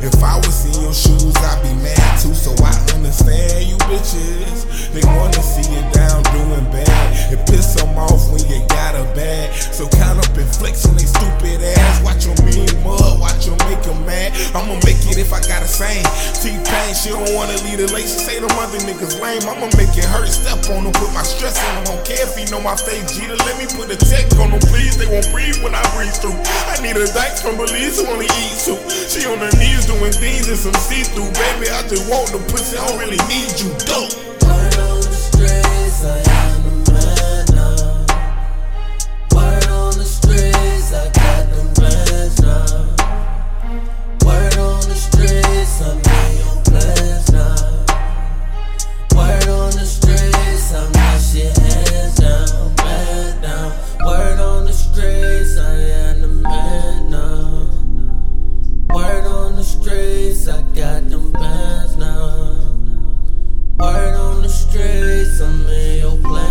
If I was in your shoes, I'd be mad too. So I understand you bitches. They wanna see you down doing bad. It piss them off when you got a bag. So count up and flex on they stupid ass. Watch your mean mud, watch your make them mad. I'ma make it if I gotta sing. T-Pain, she don't wanna leave the lake. She say the mother niggas lame. I'ma make it hurt. Step on them, put my stress on them. Don't care if you know my face. Jeter, let me put a tech on them, please. They won't breathe when I breathe through. I need a dice from Belize who only eat soup. Doing things and some see-through. Baby, I just want the pussy. I don't really need you. Dope. some of your plans.